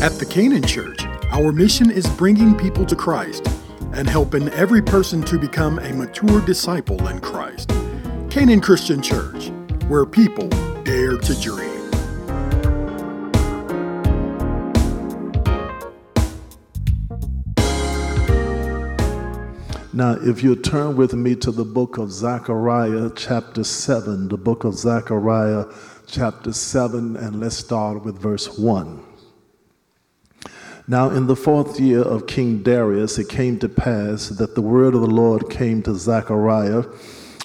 At the Canaan Church, our mission is bringing people to Christ and helping every person to become a mature disciple in Christ. Canaan Christian Church, where people dare to dream. Now, if you turn with me to the book of Zechariah, chapter 7, the book of Zechariah, chapter 7, and let's start with verse 1. Now, in the fourth year of King Darius, it came to pass that the word of the Lord came to Zechariah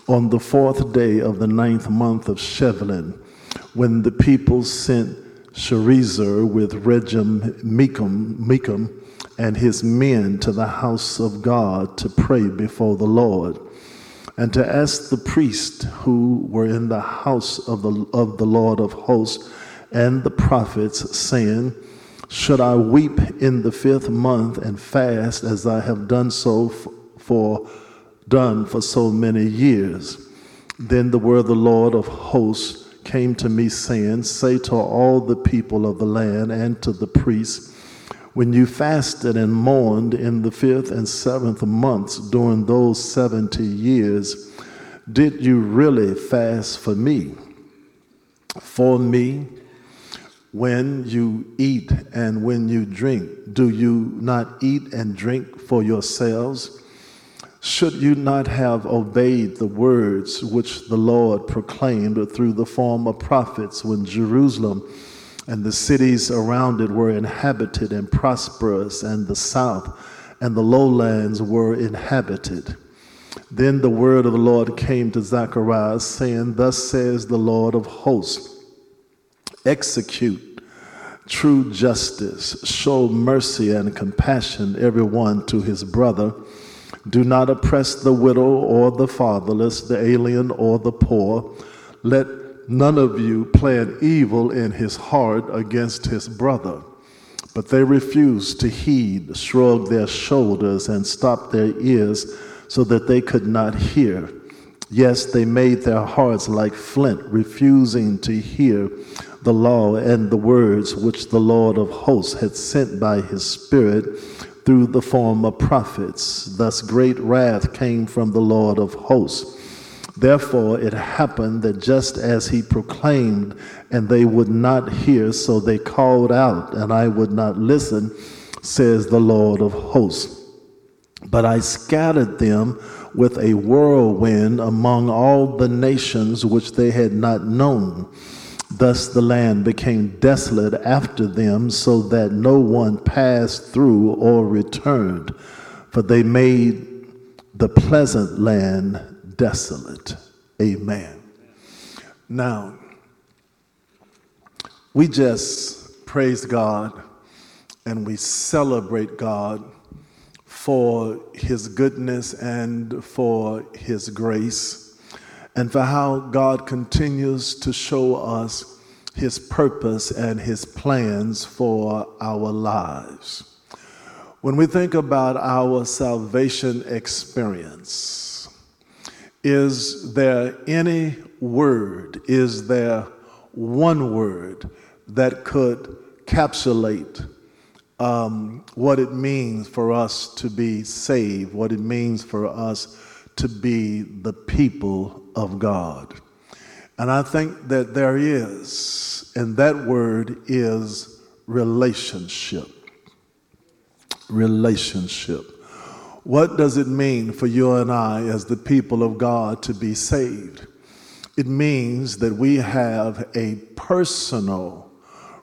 on the fourth day of the ninth month of Shevelin, when the people sent Sherezer with Regem Mecham, Mecham and his men to the house of God to pray before the Lord, and to ask the priests who were in the house of the, of the Lord of hosts and the prophets, saying, should I weep in the fifth month and fast as I have done so for done for so many years? Then the word of the Lord of hosts came to me, saying, Say to all the people of the land and to the priests, when you fasted and mourned in the fifth and seventh months during those seventy years, did you really fast for me? For me, when you eat and when you drink, do you not eat and drink for yourselves? Should you not have obeyed the words which the Lord proclaimed through the former prophets when Jerusalem and the cities around it were inhabited and prosperous, and the south and the lowlands were inhabited? Then the word of the Lord came to Zechariah, saying, Thus says the Lord of hosts execute true justice, show mercy and compassion everyone to his brother. Do not oppress the widow or the fatherless, the alien or the poor. Let none of you plan evil in his heart against his brother. But they refused to heed, shrugged their shoulders, and stopped their ears so that they could not hear. Yes, they made their hearts like flint, refusing to hear the law and the words which the Lord of hosts had sent by his Spirit through the form of prophets. Thus great wrath came from the Lord of hosts. Therefore it happened that just as he proclaimed, and they would not hear, so they called out, and I would not listen, says the Lord of hosts. But I scattered them with a whirlwind among all the nations which they had not known Thus the land became desolate after them, so that no one passed through or returned, for they made the pleasant land desolate. Amen. Now, we just praise God and we celebrate God for his goodness and for his grace and for how God continues to show us his purpose and his plans for our lives. When we think about our salvation experience, is there any word, is there one word that could capsulate um, what it means for us to be saved, what it means for us to be the people of God. And I think that there is, and that word is relationship. Relationship. What does it mean for you and I, as the people of God, to be saved? It means that we have a personal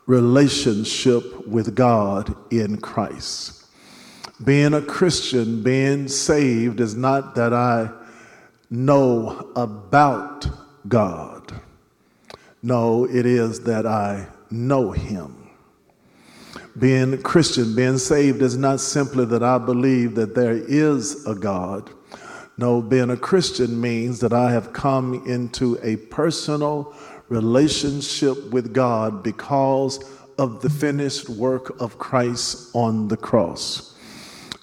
relationship with God in Christ. Being a Christian, being saved, is not that I know about God. No, it is that I know Him. Being Christian, being saved, is not simply that I believe that there is a God. No, being a Christian means that I have come into a personal relationship with God because of the finished work of Christ on the cross.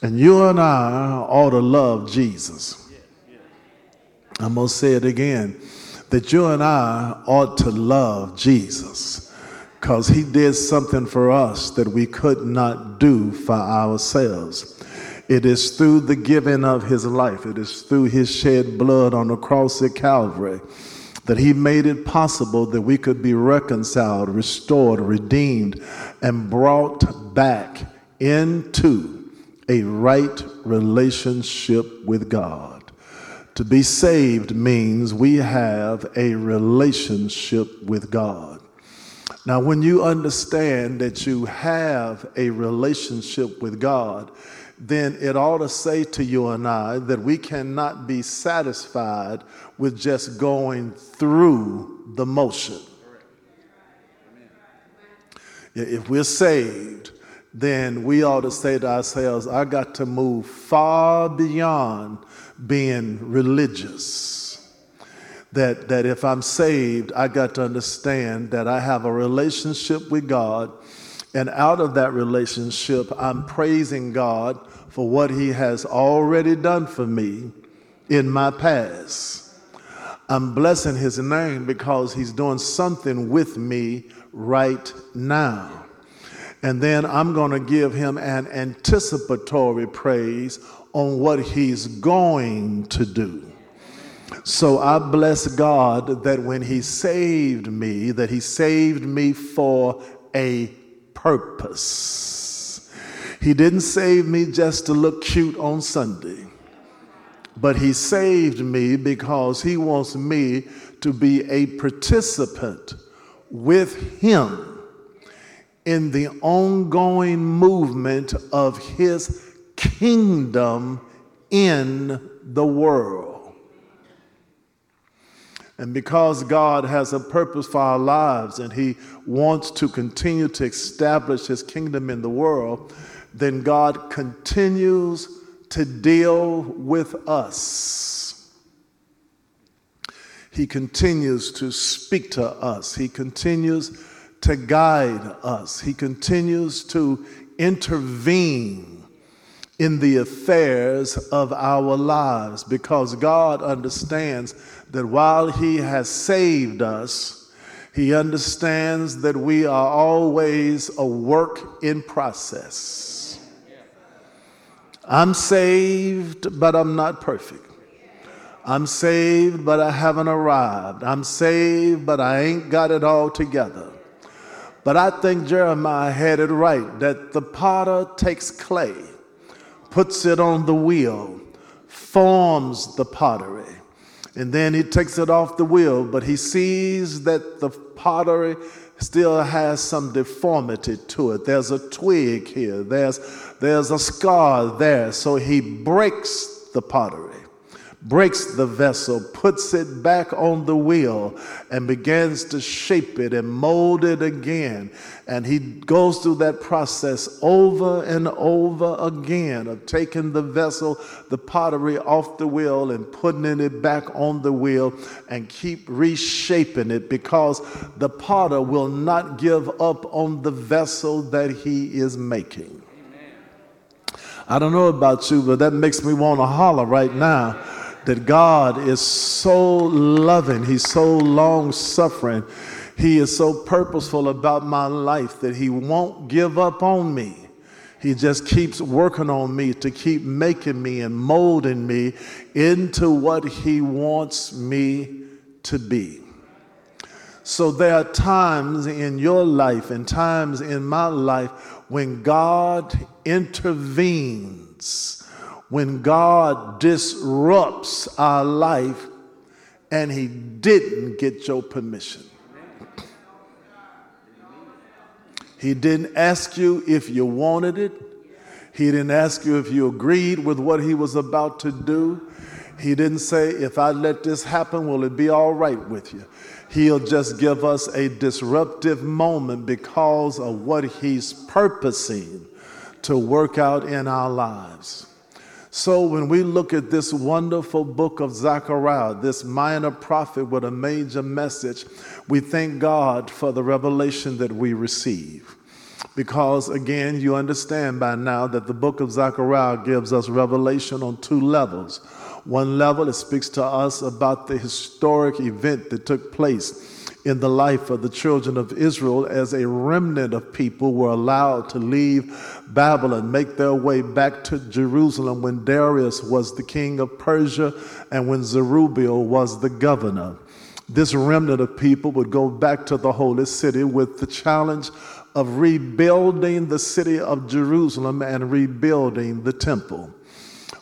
And you and I ought to love Jesus. I'm going to say it again that you and I ought to love Jesus. because he did something for us that we could not do for ourselves. It is through the giving of his life, it is through his shed blood on the cross at Calvary that he made it possible that we could be reconciled, restored, redeemed, and brought back into a right relationship with God. To be saved means we have a relationship with God. Now, when you understand that you have a relationship with God, then it ought to say to you and I that we cannot be satisfied with just going through the motion. If we're saved, then we ought to say to ourselves, I got to move far beyond being religious that, that if I'm saved, I got to understand that I have a relationship with God. And out of that relationship, I'm praising God for what He has already done for me in my past. I'm blessing His name because He's doing something with me right now. And then I'm going to give Him an anticipatory praise on what He's going to do. So I bless God that when He saved me, that He saved me for a purpose. He didn't save me just to look cute on Sunday, but He saved me because He wants me to be a participant with Him in the ongoing movement of His kingdom in the world. And because God has a purpose for our lives and He wants to continue to establish His kingdom in the world, then God continues to deal with us. He continues to speak to us. He continues to guide us. He continues to intervene in the affairs of our lives because God understands that while He has saved us, He understands that we are always a work in process. I'm saved, but I'm not perfect. I'm saved, but I haven't arrived. I'm saved, but I ain't got it all together. But I think Jeremiah had it right that the potter takes clay, puts it on the wheel, forms the pottery, and then he takes it off the wheel, but he sees that the pottery still has some deformity to it. There's a twig here, there's, there's a scar there. So he breaks the pottery breaks the vessel, puts it back on the wheel, and begins to shape it and mold it again. And he goes through that process over and over again of taking the vessel, the pottery off the wheel and putting it back on the wheel and keep reshaping it because the potter will not give up on the vessel that he is making. I don't know about you, but that makes me want to holler right now that God is so loving, He's so long suffering, He is so purposeful about my life that He won't give up on me. He just keeps working on me to keep making me and molding me into what He wants me to be. So there are times in your life and times in my life when God intervenes when God disrupts our life and He didn't get your permission. He didn't ask you if you wanted it. He didn't ask you if you agreed with what he was about to do. He didn't say, if I let this happen, will it be all right with you? He'll just give us a disruptive moment because of what he's purposing to work out in our lives. So when we look at this wonderful book of Zechariah, this minor prophet with a major message, we thank God for the revelation that we receive. Because again, you understand by now that the book of Zechariah gives us revelation on two levels. One level, it speaks to us about the historic event that took place in the life of the children of Israel as a remnant of people were allowed to leave Babylon, make their way back to Jerusalem when Darius was the king of Persia and when Zerubbabel was the governor. This remnant of people would go back to the holy city with the challenge of rebuilding the city of Jerusalem and rebuilding the temple.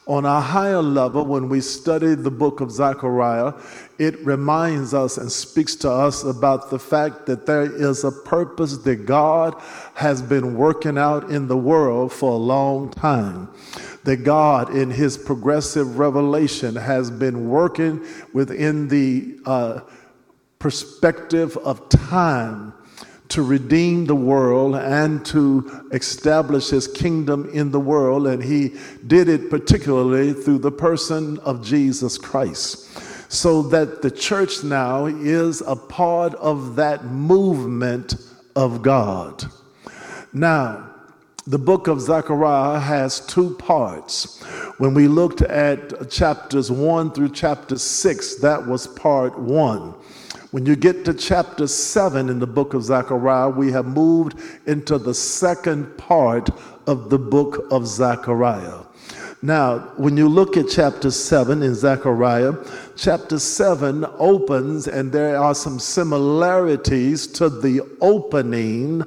On a higher level, when we study the book of Zechariah, it reminds us and speaks to us about the fact that there is a purpose that God has been working out in the world for a long time. That God, in His progressive revelation, has been working within the uh, perspective of time to redeem the world and to establish his kingdom in the world. And he did it particularly through the person of Jesus Christ. So that the church now is a part of that movement of God. Now, the book of Zechariah has two parts. When we looked at chapters 1 through chapter 6, that was part 1. When you get to chapter 7 in the book of Zechariah, we have moved into the second part of the book of Zechariah. Now, when you look at chapter 7 in Zechariah, chapter 7 opens, and there are some similarities to the opening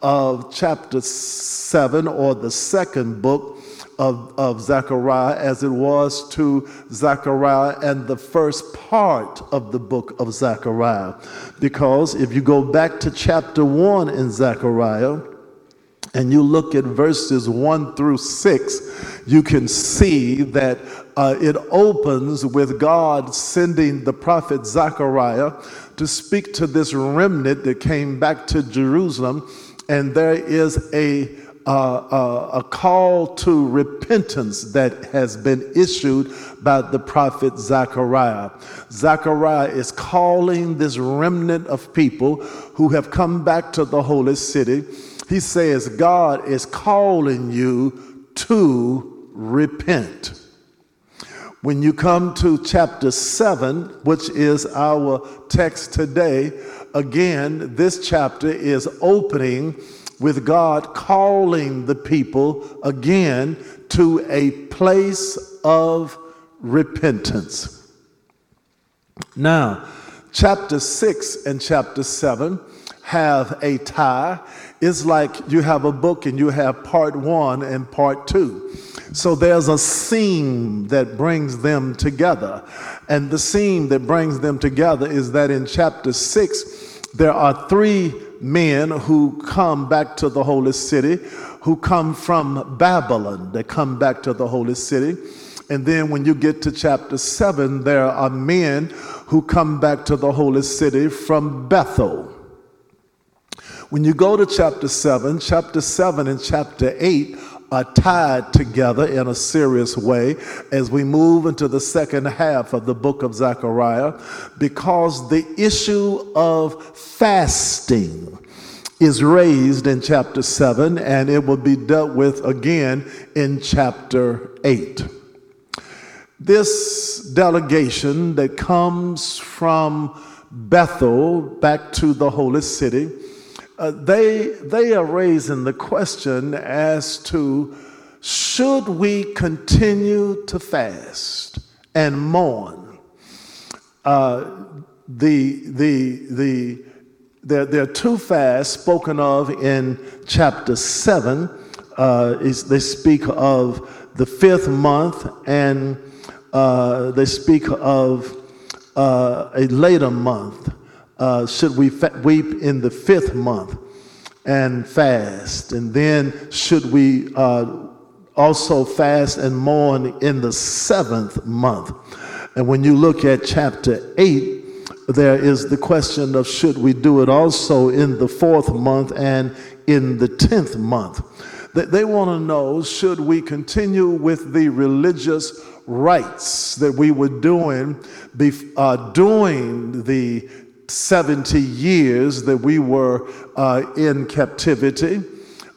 of chapter 7 or the second book of, of Zechariah as it was to Zechariah and the first part of the book of Zechariah. Because if you go back to chapter 1 in Zechariah, and you look at verses 1 through 6, you can see that uh, it opens with God sending the prophet Zechariah to speak to this remnant that came back to Jerusalem. And there is a uh, uh, a call to repentance that has been issued by the prophet Zechariah. Zechariah is calling this remnant of people who have come back to the holy city. He says, God is calling you to repent. When you come to chapter 7, which is our text today, again, this chapter is opening with God calling the people again to a place of repentance. Now, chapter 6 and chapter 7 have a tie. It's like you have a book and you have part one and part two. So there's a seam that brings them together. And the seam that brings them together is that in chapter 6, there are three men who come back to the holy city, who come from Babylon. They come back to the holy city. And then when you get to chapter 7, there are men who come back to the holy city from Bethel. When you go to chapter 7, chapter 7 and chapter 8 are tied together in a serious way as we move into the second half of the book of Zechariah because the issue of fasting is raised in chapter 7 and it will be dealt with again in chapter 8. This delegation that comes from Bethel back to the holy city uh, they, they are raising the question as to should we continue to fast and mourn? Uh, the, the, the, there, there are two fasts spoken of in chapter 7. Uh, is, they speak of the fifth month and uh, they speak of uh, a later month uh, should we fa- weep in the fifth month and fast? And then should we uh, also fast and mourn in the seventh month? And when you look at chapter 8, there is the question of should we do it also in the fourth month and in the tenth month? They, they want to know should we continue with the religious rites that we were doing bef- uh, during the 70 years that we were uh, in captivity,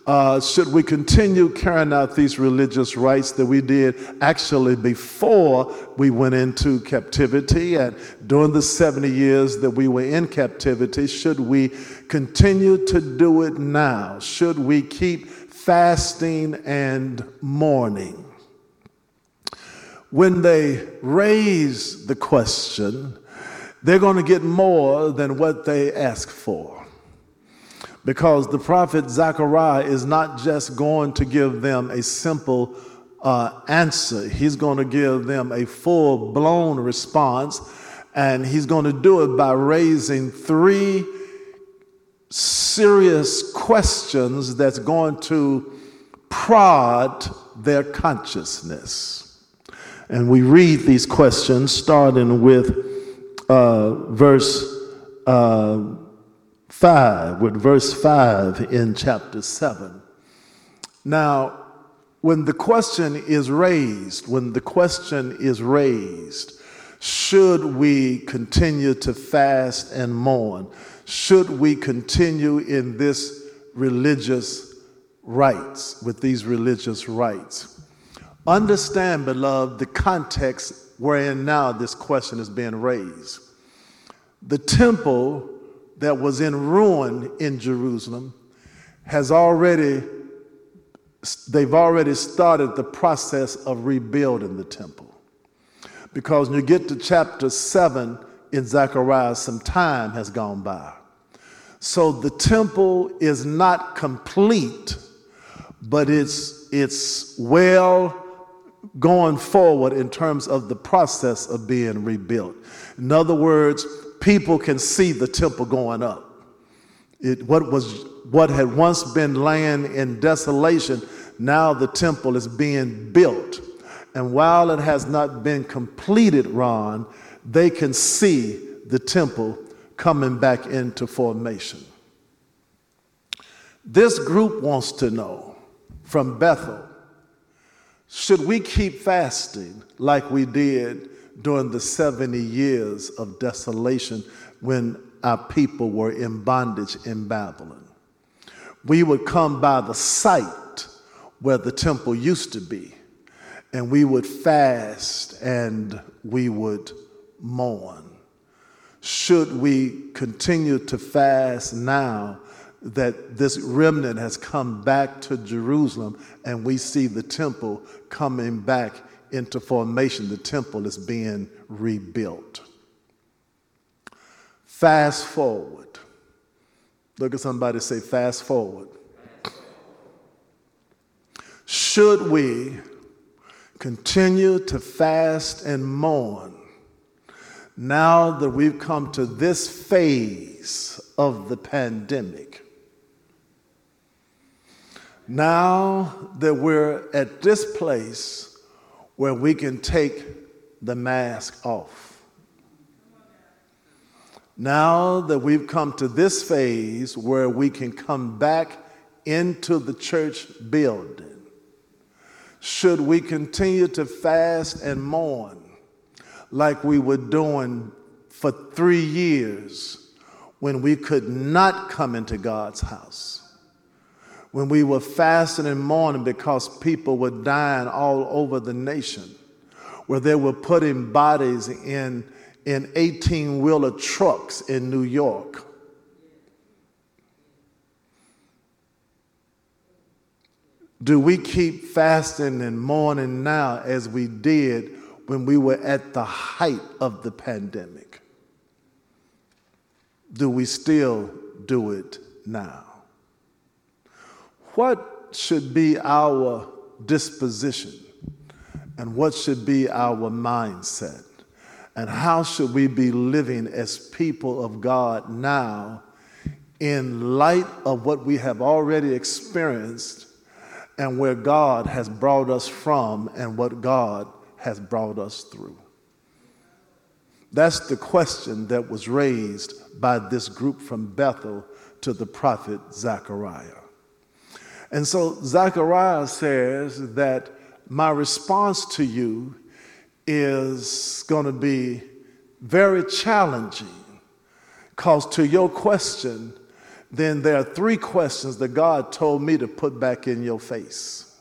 Uh, should we continue carrying out these religious rites that we did actually before we went into captivity and during the 70 years that we were in captivity? Should we continue to do it now? Should we keep fasting and mourning? When they raise the question, they're going to get more than what they ask for because the prophet Zechariah is not just going to give them a simple uh, answer, he's going to give them a full blown response, and he's going to do it by raising three serious questions that's going to prod their consciousness. And we read these questions starting with uh, verse. Uh, 5, with verse 5 in chapter 7. Now, when the question is raised, when the question is raised, should we continue to fast and mourn? Should we continue in this religious rites, with these religious rites? Understand, beloved, the context wherein now this question is being raised. The temple that was in ruin in Jerusalem has already they've already started the process of rebuilding the temple. Because when you get to chapter 7 in Zechariah, some time has gone by. So the temple is not complete, but it's, it's well going forward in terms of the process of being rebuilt. In other words, people can see the temple going up. It, what, was, what had once been laying in desolation, now the temple is being built. And while it has not been completed, Ron, they can see the temple coming back into formation. This group wants to know from Bethel should we keep fasting like we did during the 70 years of desolation when our people were in bondage in Babylon. We would come by the site where the temple used to be, and we would fast and we would mourn. Should we continue to fast now that this remnant has come back to Jerusalem and we see the temple coming back into formation, the temple is being rebuilt. Fast forward. Look at somebody say, fast forward. Should we continue to fast and mourn now that we've come to this phase of the pandemic? Now that we're at this place where we can take the mask off. Now that we've come to this phase where we can come back into the church building, should we continue to fast and mourn like we were doing for three years when we could not come into God's house? When we were fasting and mourning because people were dying all over the nation, where they were putting bodies in, in 18 wheeler trucks in New York. Do we keep fasting and mourning now as we did when we were at the height of the pandemic? Do we still do it now? What should be our disposition and what should be our mindset? And how should we be living as people of God now in light of what we have already experienced and where God has brought us from and what God has brought us through? That's the question that was raised by this group from Bethel to the prophet Zechariah. And so Zechariah says that my response to you is going to be very challenging because to your question, then there are three questions that God told me to put back in your face.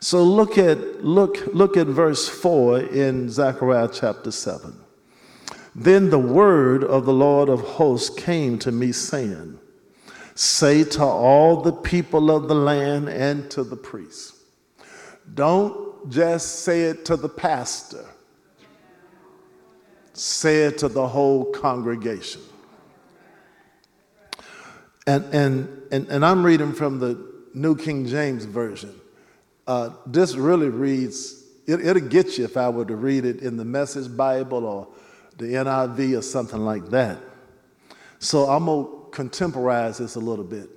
So look at look look at verse 4 in Zechariah chapter 7. Then the word of the Lord of hosts came to me saying, Say to all the people of the land and to the priests. Don't just say it to the pastor. Say it to the whole congregation. And, and, and, and I'm reading from the New King James Version. Uh, this really reads, it, it'll get you if I were to read it in the Message Bible or the NIV or something like that. So I'm going to contemporize this a little bit.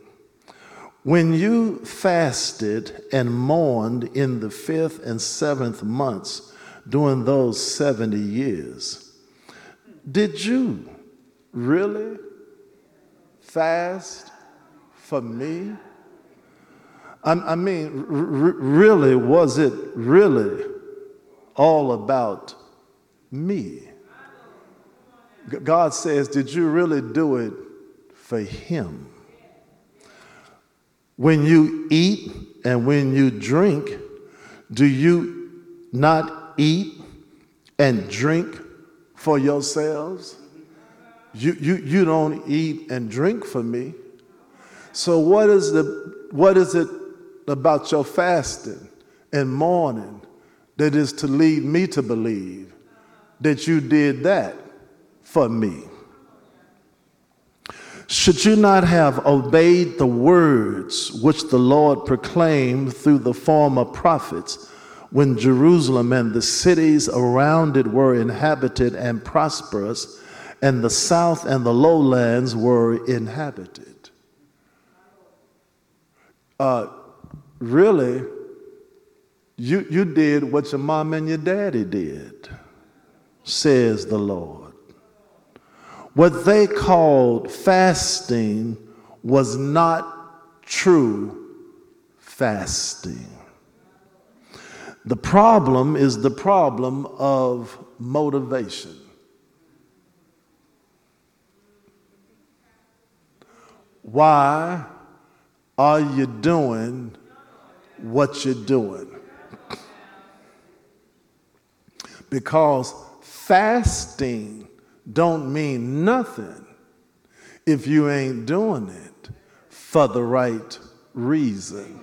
When you fasted and mourned in the fifth and seventh months during those 70 years, did you really fast for me? I, mean, r- really, was it really all about me? God says, Did you really do it for Him? When you eat and when you drink, do you not eat and drink for yourselves? You, you, you don't eat and drink for me. So, what is, the, what is it about your fasting and mourning that is to lead me to believe that you did that for me? Should you not have obeyed the words which the Lord proclaimed through the former prophets when Jerusalem and the cities around it were inhabited and prosperous, and the south and the lowlands were inhabited? Uh, really, you, you did what your mom and your daddy did, says the Lord. What they called fasting was not true fasting. The problem is the problem of motivation. Why are you doing what you're doing? Because fasting don't mean nothing if you ain't doing it for the right reason.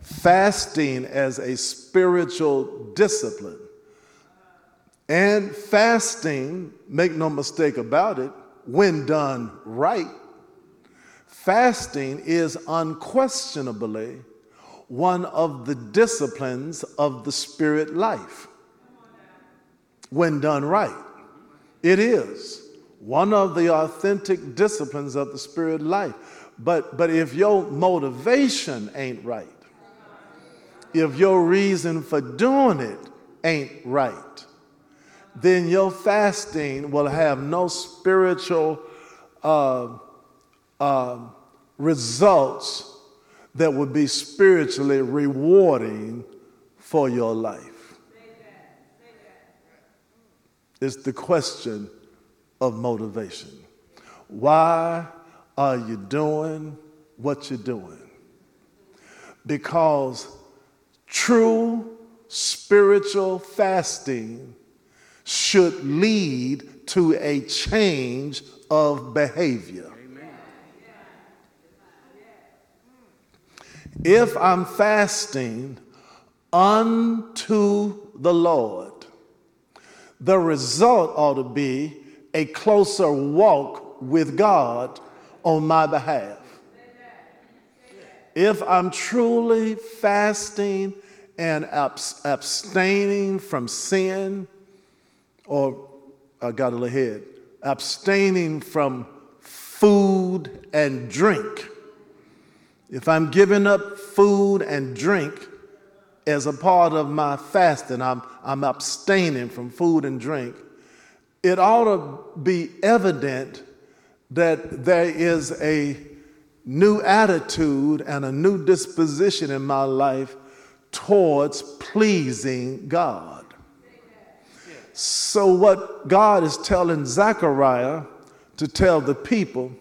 Fasting as a spiritual discipline. And fasting, make no mistake about it, when done right, fasting is unquestionably one of the disciplines of the spirit life when done right. It is one of the authentic disciplines of the spirit life. But, but if your motivation ain't right, if your reason for doing it ain't right, then your fasting will have no spiritual uh, uh, results that would be spiritually rewarding for your life. Is the question of motivation. Why are you doing what you're doing? Because true spiritual fasting should lead to a change of behavior. If I'm fasting unto the Lord, the result ought to be a closer walk with God on my behalf. If I'm truly fasting and abstaining from sin, or I got it ahead, abstaining from food and drink, if I'm giving up food and drink as a part of my fasting, I'm, I'm abstaining from food and drink, it ought to be evident that there is a new attitude and a new disposition in my life towards pleasing God. So, what God is telling Zechariah to tell the people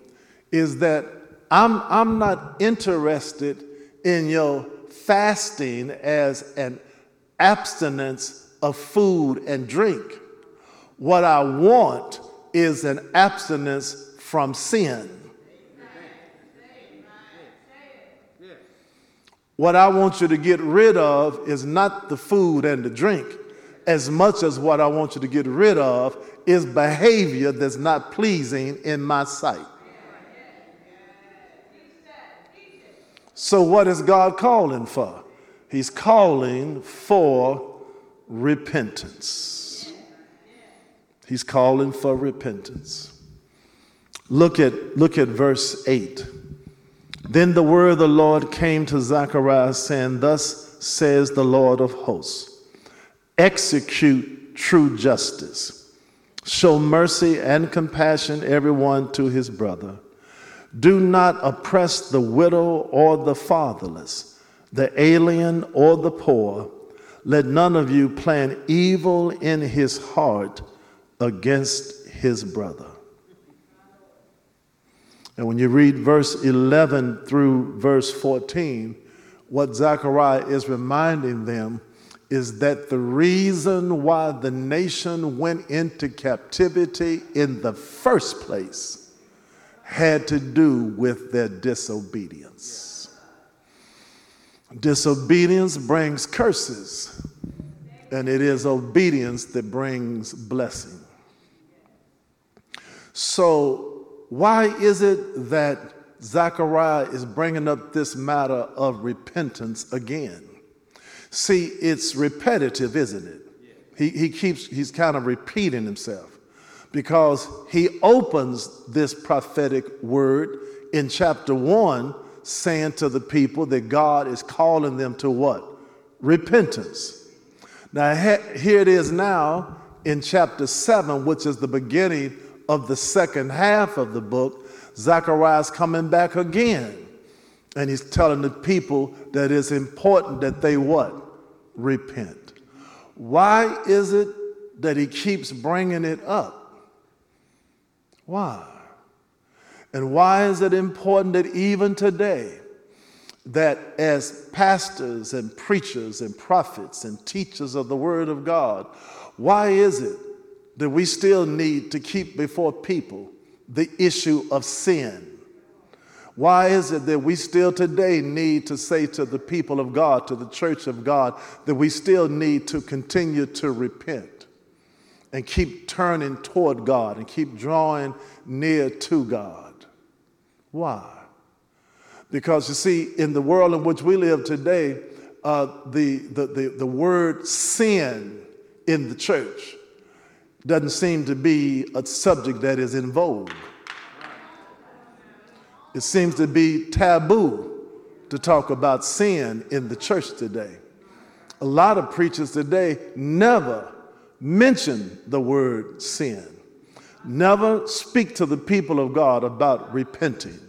is that I'm, I'm not interested in your fasting as an abstinence of food and drink. What I want is an abstinence from sin. What I want you to get rid of is not the food and the drink, as much as what I want you to get rid of is behavior that's not pleasing in my sight. So, what is God calling for? He's calling for repentance. He's calling for repentance. Look at, look at verse 8. Then the word of the Lord came to Zechariah, saying, Thus says the Lord of hosts execute true justice, show mercy and compassion everyone to his brother. Do not oppress the widow or the fatherless, the alien or the poor. Let none of you plan evil in his heart against his brother. And when you read verse 11 through verse 14, what Zechariah is reminding them is that the reason why the nation went into captivity in the first place had to do with their disobedience. Disobedience brings curses, and it is obedience that brings blessing. So, why is it that Zechariah is bringing up this matter of repentance again? See, it's repetitive, isn't it? He, he keeps, he's kind of repeating himself because he opens this prophetic word in chapter one saying to the people that God is calling them to what? Repentance. Now, here it is now in chapter 7, which is the beginning of the second half of the book, Zechariah's coming back again. And he's telling the people that it's important that they what? Repent. Why is it that he keeps bringing it up? Why? And why is it important that even today, that as pastors and preachers and prophets and teachers of the Word of God, why is it that we still need to keep before people the issue of sin. Why is it that we still today need to say to the people of God, to the church of God, that we still need to continue to repent and keep turning toward God and keep drawing near to God? Why? Because you see, in the world in which we live today, uh, the, the, the, the word sin in the church doesn't seem to be a subject that is in vogue. It seems to be taboo to talk about sin in the church today. A lot of preachers today never mention the word sin, never speak to the people of God about repenting,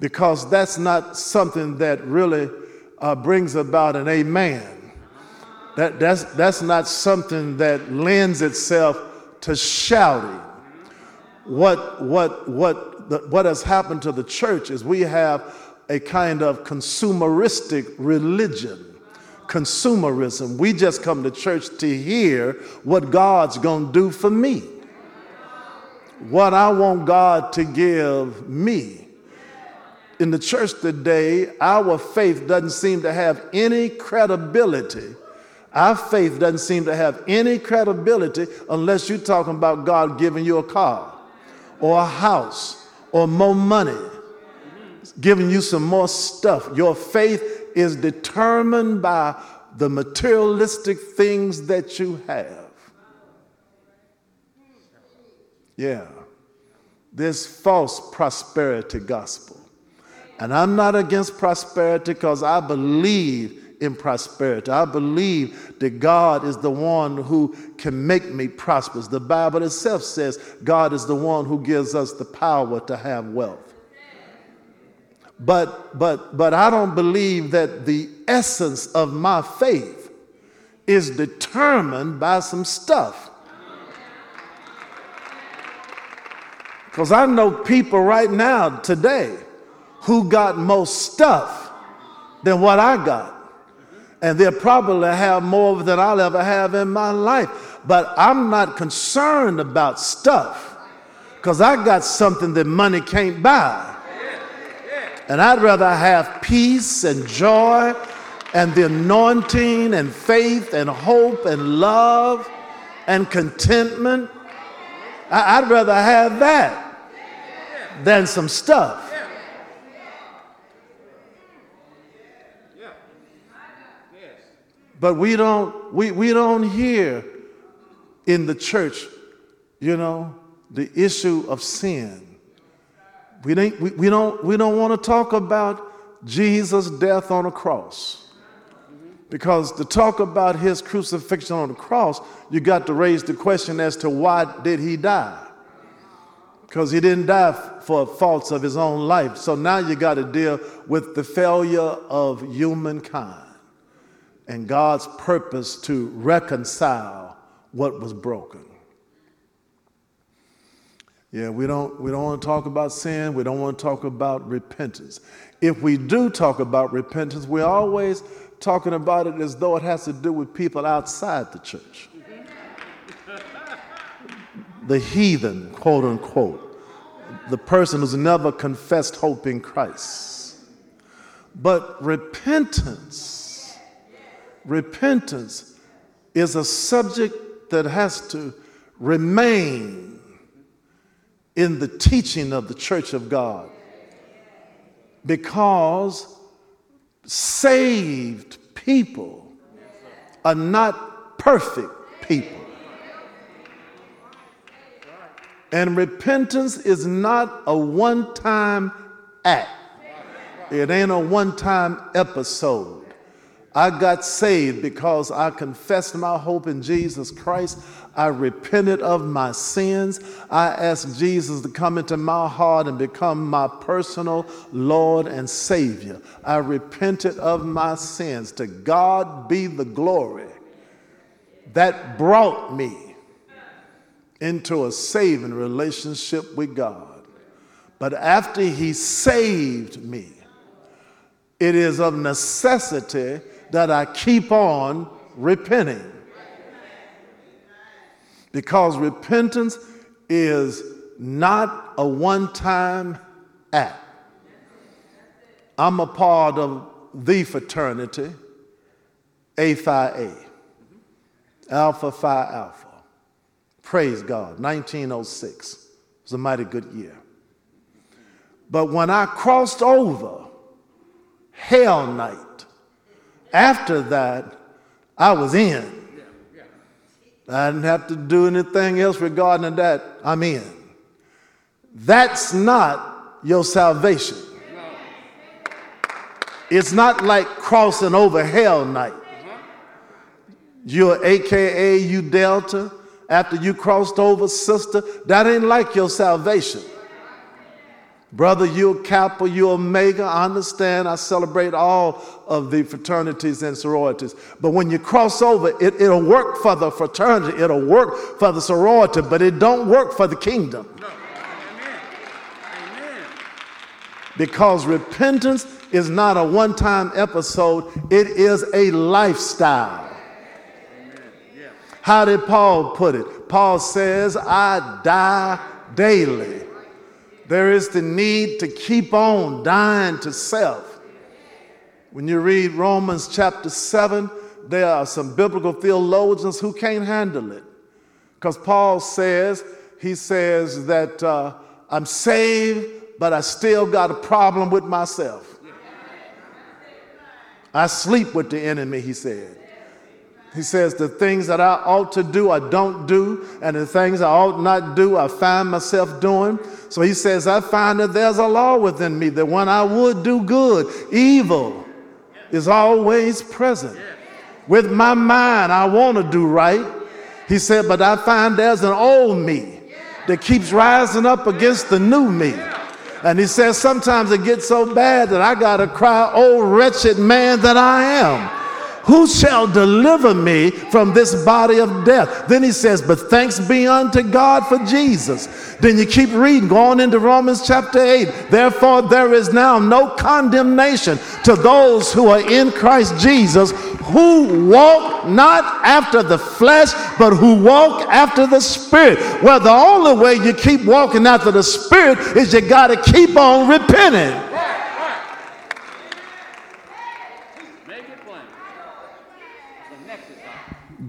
because that's not something that really uh, brings about an amen. That, that's, that's not something that lends itself to shouting. What, what, what, the, what has happened to the church is we have a kind of consumeristic religion. Consumerism. We just come to church to hear what God's going to do for me. What I want God to give me. In the church today, our faith doesn't seem to have any credibility our faith doesn't seem to have any credibility unless you're talking about God giving you a car or a house or more money, giving you some more stuff. Your faith is determined by the materialistic things that you have. Yeah. This false prosperity gospel. And I'm not against prosperity because I believe in prosperity. I believe that God is the one who can make me prosperous. The Bible itself says God is the one who gives us the power to have wealth. But but but I don't believe that the essence of my faith is determined by some stuff. Because I know people right now, today, who got more stuff than what I got. And they'll probably have more than I'll ever have in my life. But I'm not concerned about stuff because I got something that money can't buy. And I'd rather have peace and joy and the anointing and faith and hope and love and contentment. I'd rather have that than some stuff. But we don't, we, we don't hear in the church, you know, the issue of sin. We, don't, we, we don't, we don't want to talk about Jesus' death on a cross. Because to talk about his crucifixion on the cross, you got to raise the question as to why did he die? Because he didn't die for faults of his own life. So now you got to deal with the failure of humankind and God's purpose to reconcile what was broken. Yeah, we don't, we don't want to talk about sin. We don't want to talk about repentance. If we do talk about repentance, we're always talking about it as though it has to do with people outside the church. the heathen, quote unquote, the person who's never confessed hope in Christ. But repentance repentance is a subject that has to remain in the teaching of the church of God because saved people are not perfect people. And repentance is not a one time act, it ain't a one time episode. I got saved because I confessed my hope in Jesus Christ. I repented of my sins. I asked Jesus to come into my heart and become my personal Lord and Savior. I repented of my sins. To God be the glory that brought me into a saving relationship with God. But after He saved me, it is of necessity that I keep on repenting. Because repentance is not a one time act. I'm a part of the fraternity, A Phi A, Alpha Phi Alpha. Praise God, 1906 it was a mighty good year. But when I crossed over Hell Night, after that, I was in. I didn't have to do anything else regarding that. I'm in. That's not your salvation. It's not like crossing over hell night. You're AKA you Delta after you crossed over, sister. That ain't like your salvation. Brother, you're Kappa, you're Omega. I understand. I celebrate all of the fraternities and sororities. But when you cross over, it, it'll work for the fraternity, it'll work for the sorority, but it don't work for the kingdom. Because repentance is not a one time episode, it is a lifestyle. Yeah. How did Paul put it? Paul says, I die daily. There is the need to keep on dying to self. When you read Romans chapter 7, there are some biblical theologians who can't handle it. Because Paul says, he says that uh, I'm saved, but I still got a problem with myself. I sleep with the enemy, he said. He says, The things that I ought to do, I don't do, and the things I ought not do, I find myself doing. So he says, I find that there's a law within me that when I would do good, evil is always present. With my mind, I want to do right. He said, But I find there's an old me that keeps rising up against the new me. And he says, Sometimes it gets so bad that I got to cry, Oh, wretched man that I am. Who shall deliver me from this body of death? Then he says, But thanks be unto God for Jesus. Then you keep reading, going into Romans chapter 8. Therefore, there is now no condemnation to those who are in Christ Jesus, who walk not after the flesh, but who walk after the Spirit. Well, the only way you keep walking after the Spirit is you got to keep on repenting.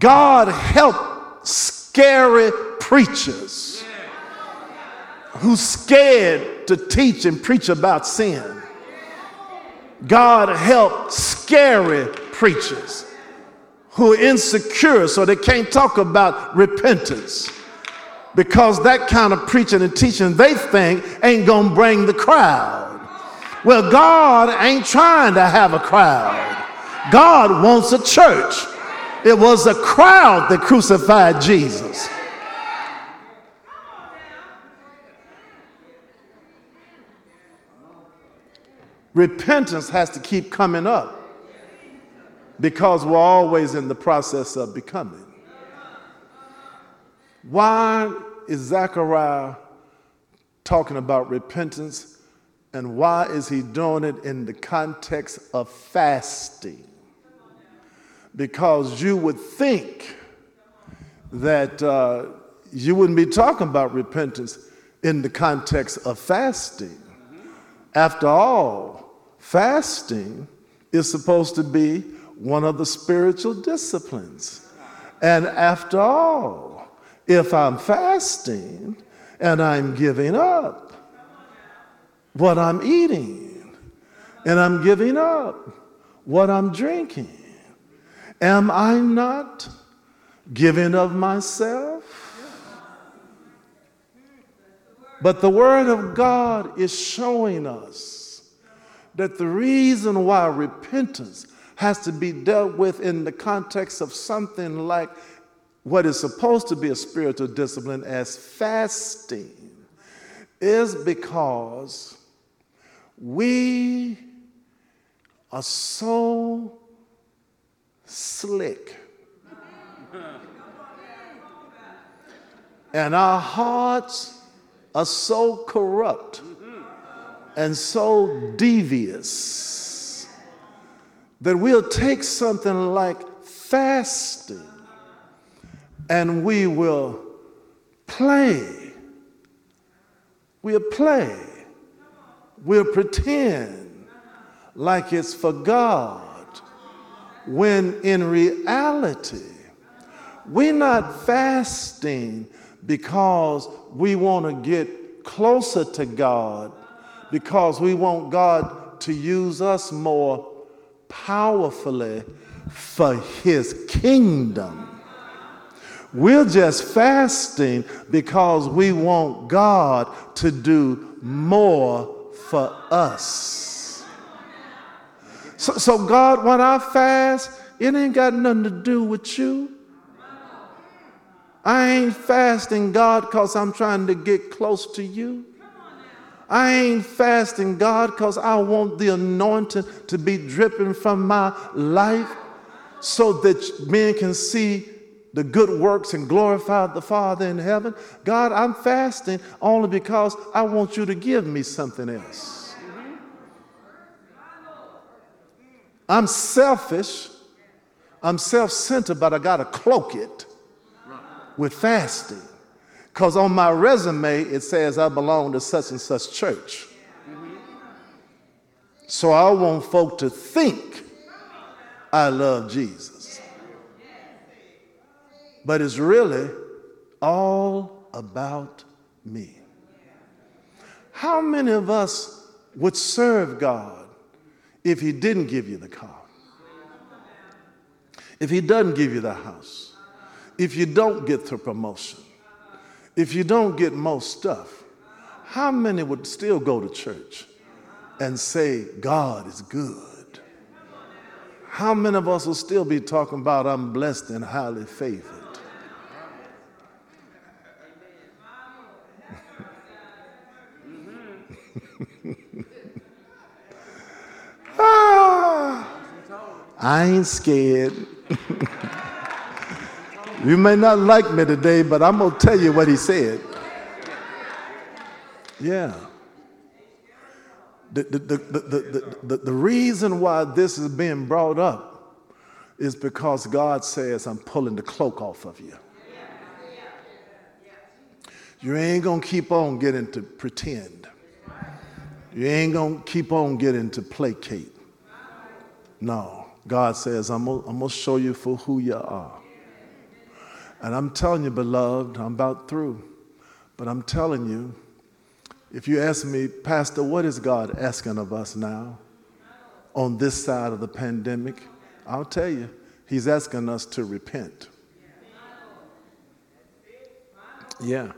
God help scary preachers who scared to teach and preach about sin. God help scary preachers who are insecure so they can't talk about repentance because that kind of preaching and teaching they think ain't gonna bring the crowd. Well, God ain't trying to have a crowd. God wants a church it was a crowd that crucified Jesus. Repentance has to keep coming up because we're always in the process of becoming. Why is Zechariah talking about repentance and why is he doing it in the context of fasting? Because you would think that uh, you wouldn't be talking about repentance in the context of fasting. After all, fasting is supposed to be one of the spiritual disciplines. And after all, if I'm fasting and I'm giving up what I'm eating, and I'm giving up what I'm drinking, Am I not giving of myself? But the Word of God is showing us that the reason why repentance has to be dealt with in the context of something like what is supposed to be a spiritual discipline as fasting is because we are so slick. And our hearts are so corrupt and so devious that we'll take something like fasting and we will play. We'll play. We'll pretend like it's for God when in reality, we're not fasting because we want to get closer to God, because we want God to use us more powerfully for His kingdom. We're just fasting because we want God to do more for us. So, so, God, when I fast, it ain't got nothing to do with you. I ain't fasting, God, because I'm trying to get close to you. I ain't fasting, God, because I want the anointing to be dripping from my life so that men can see the good works and glorify the Father in heaven. God, I'm fasting only because I want you to give me something else. I'm selfish, I'm self centered, but I got to cloak it with fasting. Because on my resume, it says I belong to such and such church. So I want folk to think I love Jesus. But it's really all about me. How many of us would serve God if he didn't give you the car, if he doesn't give you the house, if you don't get the promotion, if you don't get most stuff, how many would still go to church and say, God is good? How many of us will still be talking about, I'm blessed and highly favored? I ain't scared. you may not like me today, but I'm going to tell you what he said. Yeah. The, the, the, the, the, the, reason why this is being brought up is because God says, I'm pulling the cloak off of you. You ain't going to keep on getting to pretend. You ain't going to keep on getting to placate. No. God says, I'm going to show you for who you are. And I'm telling you, beloved, I'm about through. But I'm telling you, if you ask me, Pastor, what is God asking of us now on this side of the pandemic? I'll tell you, He's asking us to repent. Yeah.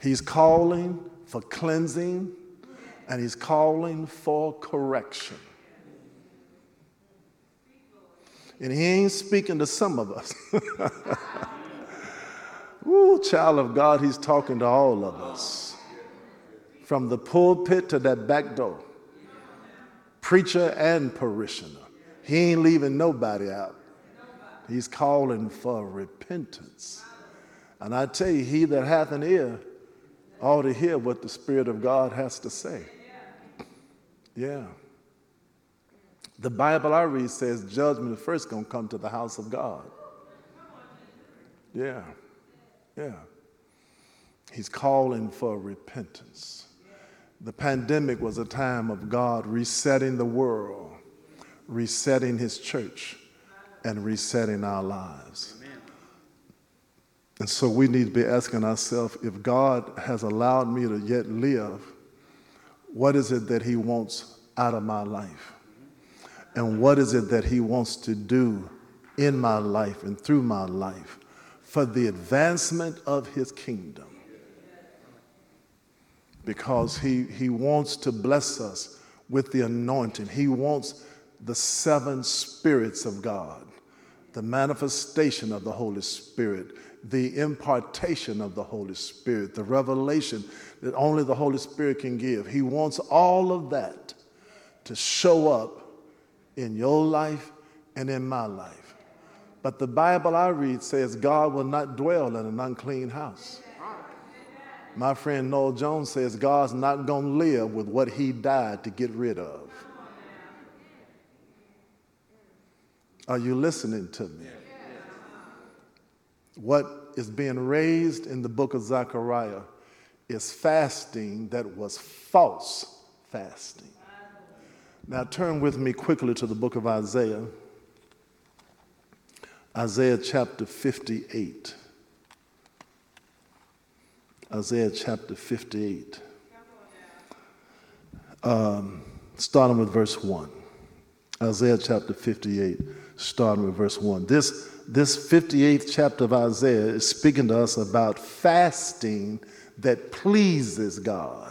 He's calling for cleansing and He's calling for correction. And He ain't speaking to some of us. Ooh, child of God, He's talking to all of us from the pulpit to that back door. Preacher and parishioner. He ain't leaving nobody out. He's calling for repentance. And I tell you, he that hath an ear ought to hear what the Spirit of God has to say. Yeah. The Bible I read says judgment is first going to come to the house of God. Yeah. Yeah. He's calling for repentance. The pandemic was a time of God resetting the world, resetting His church, and resetting our lives. Amen. And so we need to be asking ourselves if God has allowed me to yet live, what is it that He wants out of my life? And what is it that He wants to do in my life and through my life for the advancement of His kingdom? because he, he wants to bless us with the anointing. He wants the seven spirits of God, the manifestation of the Holy Spirit, the impartation of the Holy Spirit, the revelation that only the Holy Spirit can give. He wants all of that to show up in your life and in my life. But the Bible I read says God will not dwell in an unclean house. My friend Noel Jones says God's not going to live with what he died to get rid of. Are you listening to me? What is being raised in the book of Zechariah is fasting that was false fasting. Now turn with me quickly to the book of Isaiah. Isaiah chapter 58. Isaiah chapter 58, um, starting with verse 1. Isaiah chapter 58, starting with verse 1. This, this 58th chapter of Isaiah is speaking to us about fasting that pleases God.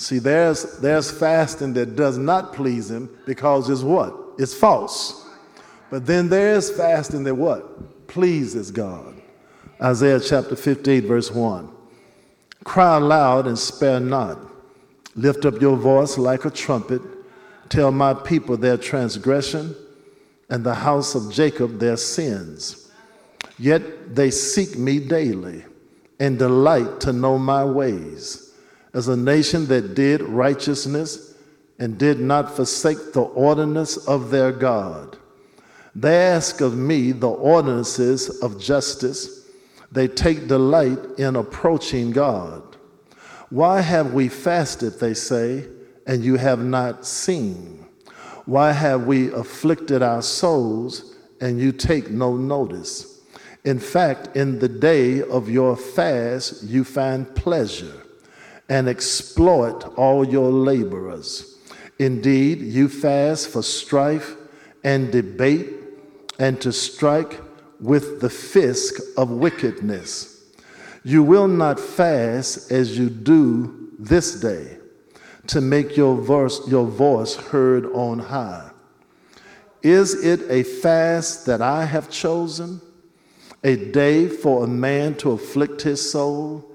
See, there's, there's fasting that does not please Him because it's what? It's false. But then there's fasting that what? Pleases God. Isaiah chapter 58, verse 1. Cry aloud and spare not. Lift up your voice like a trumpet. Tell my people their transgression and the house of Jacob their sins. Yet they seek me daily and delight to know my ways. As a nation that did righteousness and did not forsake the ordinance of their God. They ask of me the ordinances of justice they take delight in approaching God. Why have we fasted, they say, and you have not seen? Why have we afflicted our souls and you take no notice? In fact, in the day of your fast, you find pleasure and exploit all your laborers. Indeed, you fast for strife and debate and to strike with the fisk of wickedness. You will not fast as you do this day to make your voice, your voice heard on high. Is it a fast that I have chosen? A day for a man to afflict his soul?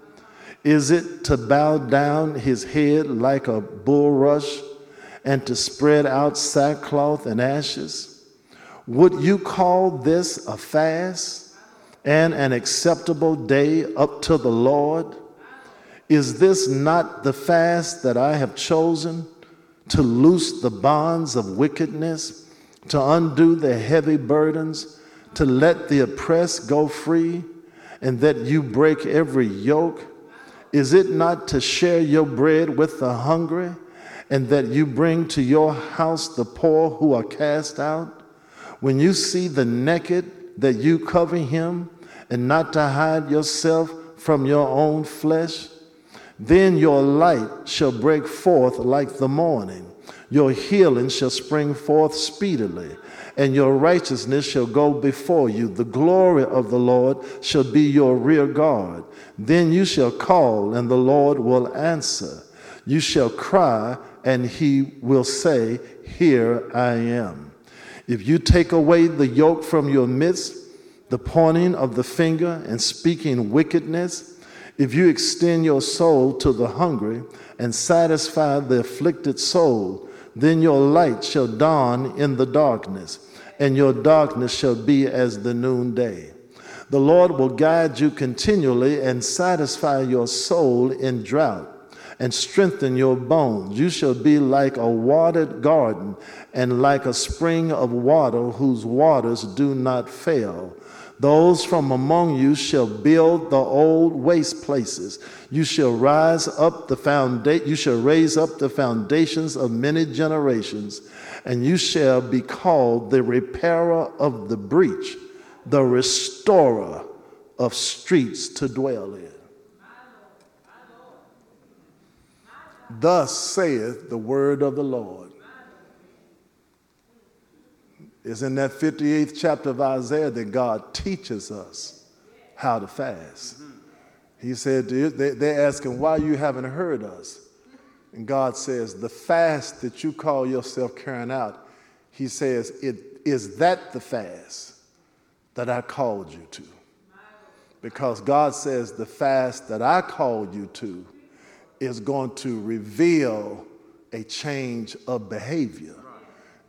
Is it to bow down his head like a bulrush and to spread out sackcloth and ashes? Would you call this a fast and an acceptable day up to the Lord? Is this not the fast that I have chosen to loose the bonds of wickedness, to undo the heavy burdens, to let the oppressed go free, and that you break every yoke? Is it not to share your bread with the hungry, and that you bring to your house the poor who are cast out? When you see the naked, that you cover him, and not to hide yourself from your own flesh? Then your light shall break forth like the morning. Your healing shall spring forth speedily, and your righteousness shall go before you. The glory of the Lord shall be your rear guard. Then you shall call, and the Lord will answer. You shall cry, and he will say, Here I am. If you take away the yoke from your midst, the pointing of the finger and speaking wickedness, if you extend your soul to the hungry and satisfy the afflicted soul, then your light shall dawn in the darkness, and your darkness shall be as the noonday. The Lord will guide you continually and satisfy your soul in drought and strengthen your bones. You shall be like a watered garden and like a spring of water whose waters do not fail. Those from among you shall build the old waste places. You shall rise up the foundation, you shall raise up the foundations of many generations, and you shall be called the repairer of the breach, the restorer of streets to dwell in. Thus saith the word of the Lord. It's in that 58th chapter of Isaiah that God teaches us how to fast. He said, they're asking, why you haven't heard us? And God says, the fast that you call yourself carrying out, he says, it, is that the fast that I called you to? Because God says the fast that I called you to is going to reveal a change of behavior.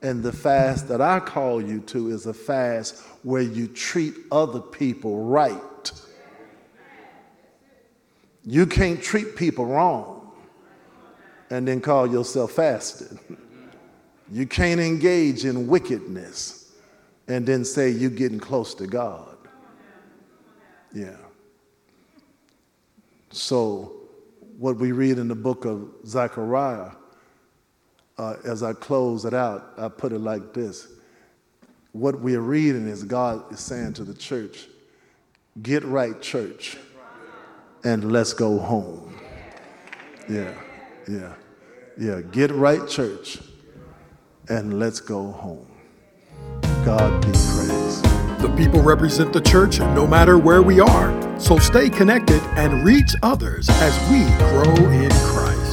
And the fast that I call you to is a fast where you treat other people right. You can't treat people wrong and then call yourself fasted. You can't engage in wickedness and then say you're getting close to God. Yeah. So, what we read in the book of Zechariah uh, as I close it out, I put it like this. What we're reading is God is saying to the church, get right, church, and let's go home. Yeah, yeah, yeah. Get right, church, and let's go home. God be praised. The people represent the church no matter where we are. So stay connected and reach others as we grow in Christ.